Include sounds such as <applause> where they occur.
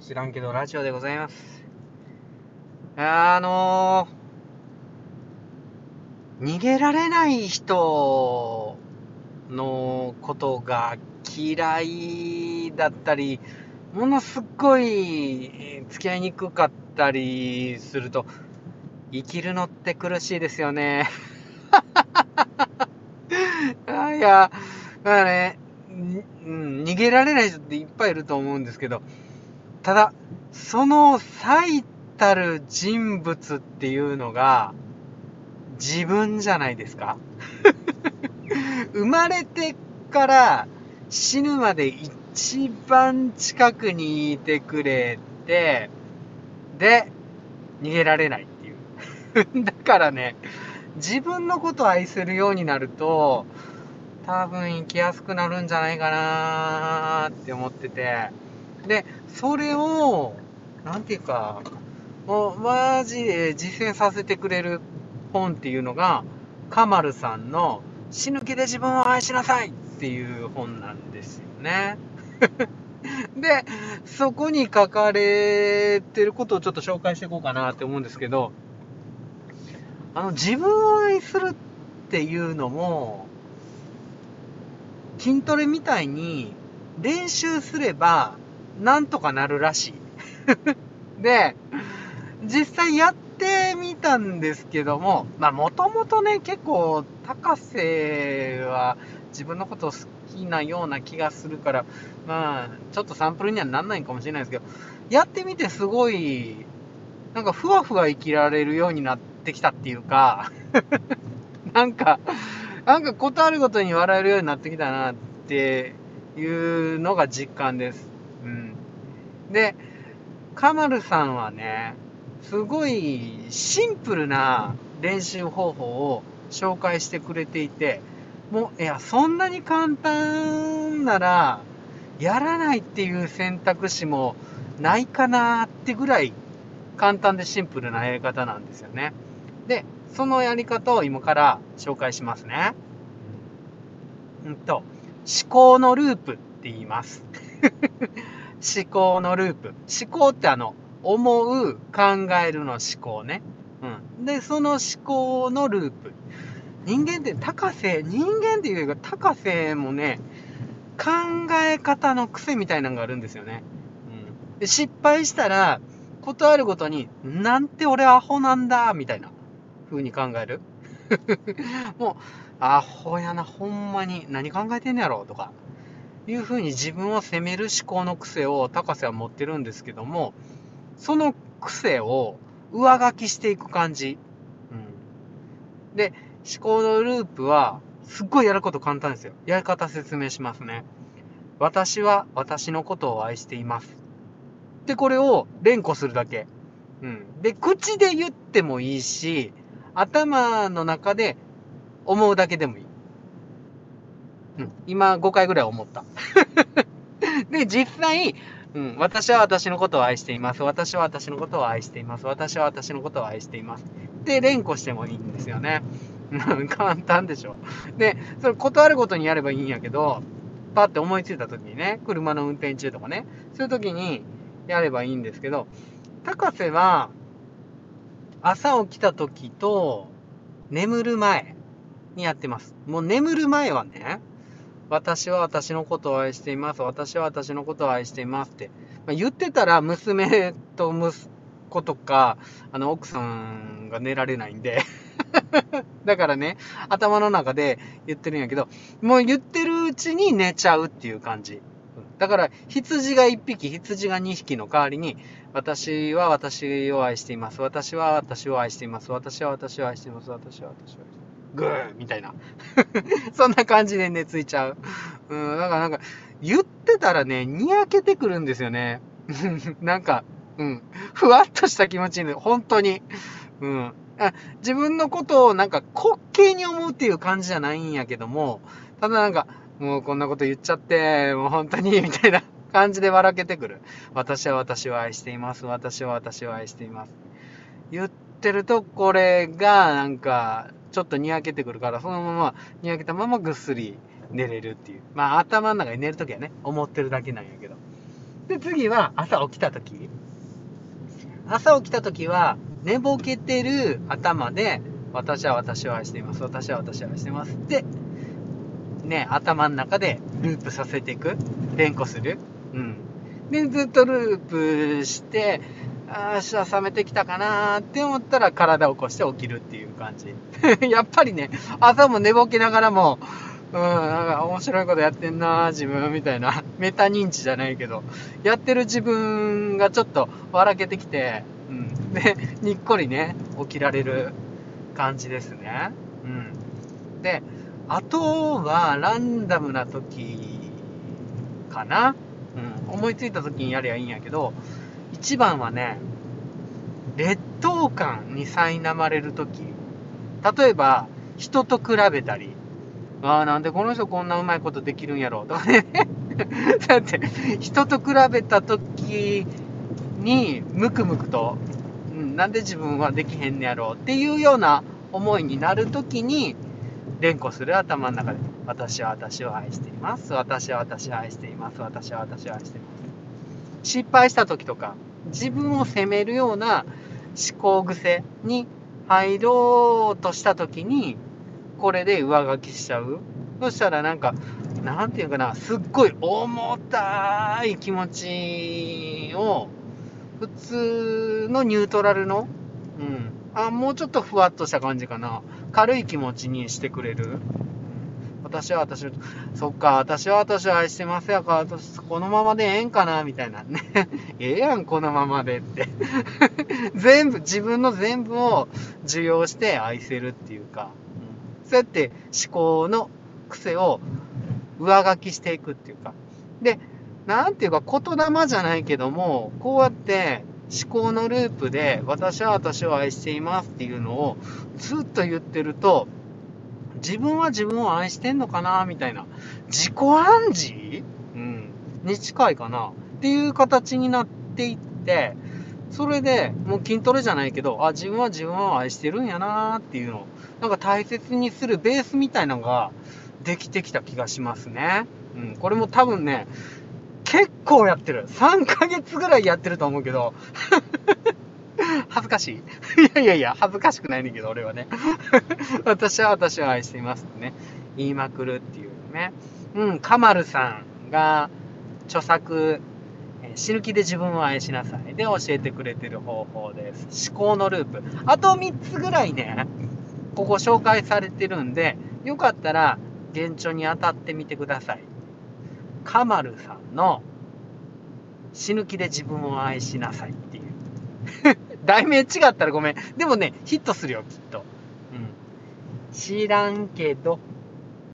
知らんけどラジオでございます。あのー、逃げられない人のことが嫌いだったり、ものすっごい付き合いにくかったりすると、生きるのって苦しいですよね。<laughs> あいや、だからね、逃げられない人っていっぱいいると思うんですけど、ただ、その最たる人物っていうのが、自分じゃないですか <laughs> 生まれてから死ぬまで一番近くにいてくれて、で、逃げられないっていう。<laughs> だからね、自分のことを愛せるようになると、多分生きやすくなるんじゃないかなーって思ってて。で、それを、なんていうか、もうマジで実践させてくれる本っていうのが、カマルさんの死ぬ気で自分を愛しなさいっていう本なんですよね。<laughs> で、そこに書かれてることをちょっと紹介していこうかなって思うんですけど、あの、自分を愛するっていうのも、筋トレみたいに練習すればなんとかなるらしい。<laughs> で、実際やってみたんですけども、まあもともとね、結構高瀬は自分のこと好きなような気がするから、まあちょっとサンプルにはなんないかもしれないですけど、やってみてすごい、なんかふわふわ生きられるようになってきたっていうか、<laughs> なんか、なんかことあるごとに笑えるようになってきたなっていうのが実感です。で、カマルさんはね、すごいシンプルな練習方法を紹介してくれていて、もう、いや、そんなに簡単なら、やらないっていう選択肢もないかなってぐらい簡単でシンプルなやり方なんですよね。で、そのやり方を今から紹介しますね。うんと、思考のループって言います。思考のループ。思考ってあの、思う、考えるの思考ね。うん。で、その思考のループ。人間って高瀬、人間っていうか高瀬もね、考え方の癖みたいなのがあるんですよね。うん。で、失敗したら、ことあるごとに、なんて俺アホなんだ、みたいな風に考える。<laughs> もう、アホやな、ほんまに、何考えてんねやろ、とか。いう風に自分を責める思考の癖を高瀬は持ってるんですけども、その癖を上書きしていく感じ。うん。で、思考のループは、すっごいやること簡単ですよ。やり方説明しますね。私は私のことを愛しています。で、これを連呼するだけ。うん。で、口で言ってもいいし、頭の中で思うだけでもいい。うん。今5回ぐらい思った。<laughs> で、実際、うん、私は私のことを愛しています。私は私のことを愛しています。私は私のことを愛しています。で、連呼してもいいんですよね。簡単でしょ。で、それ断るごとにやればいいんやけど、パって思いついた時にね、車の運転中とかね、そういう時にやればいいんですけど、高瀬は、朝起きた時と、眠る前にやってます。もう眠る前はね、私は私のことを愛しています。私は私のことを愛していますって。まあ、言ってたら娘と息子とか、あの、奥さんが寝られないんで。<laughs> だからね、頭の中で言ってるんやけど、もう言ってるうちに寝ちゃうっていう感じ。だから、羊が1匹、羊が2匹の代わりに、私は私を愛しています。私は私を愛しています。私は私を愛しています。私は私を愛しています。グーみたいな。<laughs> そんな感じで寝ついちゃう。うん、だからなんか、言ってたらね、にやけてくるんですよね。<laughs> なんか、うん、ふわっとした気持ちに、本当に。うん。あ自分のことをなんか滑稽に思うっていう感じじゃないんやけども、ただなんか、もうこんなこと言っちゃって、もう本当に、<laughs> みたいな感じで笑けてくる。私は私を愛しています。私は私を愛しています。言ってると、これがなんか、ちょっとにやけてくるから、そのまま、にやけたままぐっすり寝れるっていう。まあ頭の中に寝るときはね、思ってるだけなんやけど。で、次は朝起きた時。朝起きた時は、寝ぼけてる頭で、私は私を愛しています。私は私を愛しています。で、ね、頭の中でループさせていく。連呼する。うん。で、ずっとループして、ああ、明日冷めてきたかなって思ったら体を起こして起きるっていう感じ。<laughs> やっぱりね、朝も寝ぼけながらも、うん、なんか面白いことやってんな自分みたいな、メタ認知じゃないけど、やってる自分がちょっと笑けてきて、うん。で、にっこりね、起きられる感じですね。うん。で、あとは、ランダムな時かな。うん。思いついた時にやりゃいいんやけど、一番はね、劣等感に苛まれる時。例えば、人と比べたり、ああ、なんでこの人こんなうまいことできるんやろうとかね。<laughs> だって、人と比べた時に、ムクムクと、うん、なんで自分はできへんねやろうっていうような思いになる時に、連呼する頭の中で、私は私を愛しています。私は私を愛しています。私は私を愛しています。失敗した時とか、自分を責めるような思考癖に入ろうとした時に、これで上書きしちゃう。そしたらなんか、なんていうかな、すっごい重たい気持ちを、普通のニュートラルの、うん。あ、もうちょっとふわっとした感じかな。軽い気持ちにしてくれる。私は私を、そっか、私は私を愛してますやから、私このままでええんかな、みたいなね。<laughs> ええやん、このままでって <laughs> 全部、自分の全部を受容して愛せるっていうか、そうやって思考の癖を上書きしていくっていうか。で、なんていうか言霊じゃないけども、こうやって思考のループで私は私を愛していますっていうのをずっと言ってると、自分は自分を愛してんのかなみたいな。自己暗示？うん。に近いかなっていう形になっていって、それで、もう筋トレじゃないけど、あ、自分は自分を愛してるんやなっていうのをなんか大切にするベースみたいなのができてきた気がしますね。うん、これも多分ね、結構やってる。3ヶ月ぐらいやってると思うけど、<laughs> 恥ずかしい。<laughs> いやいやいや、恥ずかしくないねんけど、俺はね。<laughs> 私は私を愛していますってね、言いまくるっていうね。うん、カマルさんが著作、死ぬ気で自分を愛しなさいで教えてくれてる方法です。思考のループ。あと3つぐらいね、ここ紹介されてるんで、よかったら、現状に当たってみてください。カマルさんの、死ぬ気で自分を愛しなさいっていう。題名違ったらごめん。でもね、ヒットするよ、きっと。うん。知らんけど、